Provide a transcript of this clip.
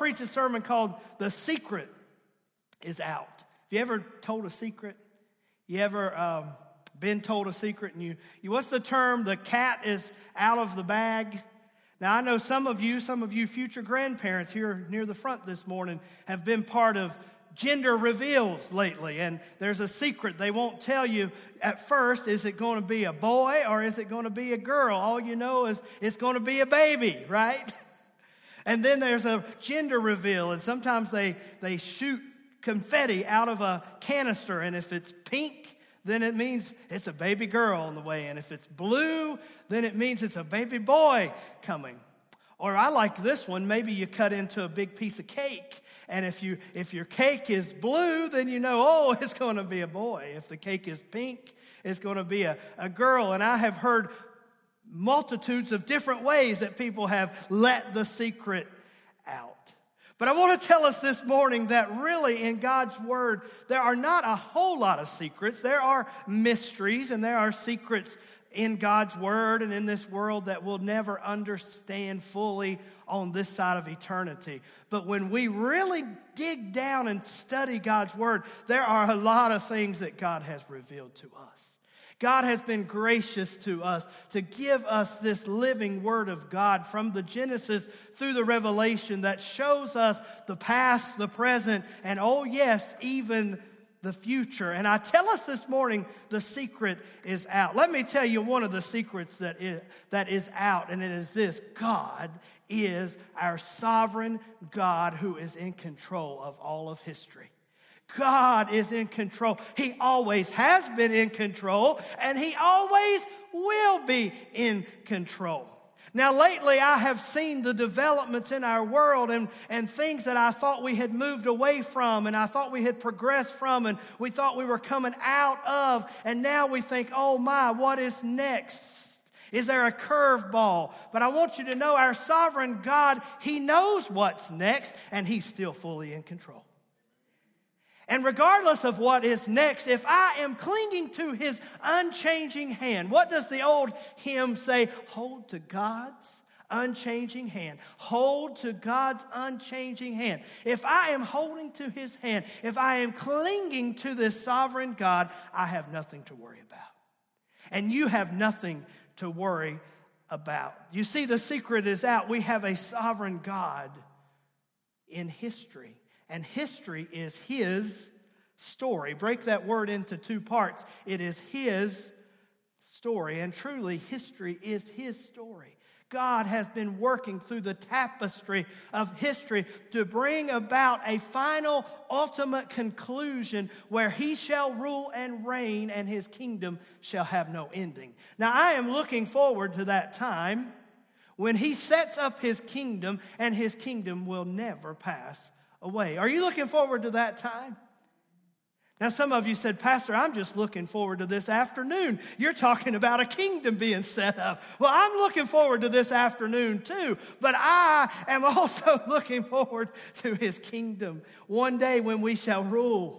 preach a sermon called The Secret is Out. Have you ever told a secret? You ever um, been told a secret and you, you, what's the term? The cat is out of the bag. Now, I know some of you, some of you future grandparents here near the front this morning have been part of gender reveals lately, and there's a secret they won't tell you at first. Is it going to be a boy or is it going to be a girl? All you know is it's going to be a baby, right? And then there's a gender reveal, and sometimes they, they shoot confetti out of a canister, and if it's pink, then it means it's a baby girl on the way. And if it's blue, then it means it's a baby boy coming. Or I like this one, maybe you cut into a big piece of cake. And if, you, if your cake is blue, then you know, oh, it's going to be a boy. If the cake is pink, it's going to be a, a girl. And I have heard multitudes of different ways that people have let the secret out. But I want to tell us this morning that really in God's Word, there are not a whole lot of secrets. There are mysteries and there are secrets in God's Word and in this world that we'll never understand fully on this side of eternity. But when we really dig down and study God's Word, there are a lot of things that God has revealed to us. God has been gracious to us to give us this living word of God from the Genesis through the Revelation that shows us the past, the present, and oh, yes, even the future. And I tell us this morning the secret is out. Let me tell you one of the secrets that is, that is out, and it is this God is our sovereign God who is in control of all of history. God is in control. He always has been in control, and He always will be in control. Now, lately, I have seen the developments in our world and, and things that I thought we had moved away from and I thought we had progressed from and we thought we were coming out of. And now we think, oh my, what is next? Is there a curveball? But I want you to know our sovereign God, He knows what's next and He's still fully in control. And regardless of what is next, if I am clinging to his unchanging hand, what does the old hymn say? Hold to God's unchanging hand. Hold to God's unchanging hand. If I am holding to his hand, if I am clinging to this sovereign God, I have nothing to worry about. And you have nothing to worry about. You see, the secret is out. We have a sovereign God in history and history is his story. Break that word into two parts. It is his story, and truly, history is his story. God has been working through the tapestry of history to bring about a final, ultimate conclusion where he shall rule and reign and his kingdom shall have no ending. Now, I am looking forward to that time when he sets up his kingdom and his kingdom will never pass away. Are you looking forward to that time? Now, some of you said, Pastor, I'm just looking forward to this afternoon. You're talking about a kingdom being set up. Well, I'm looking forward to this afternoon too, but I am also looking forward to his kingdom. One day when we shall rule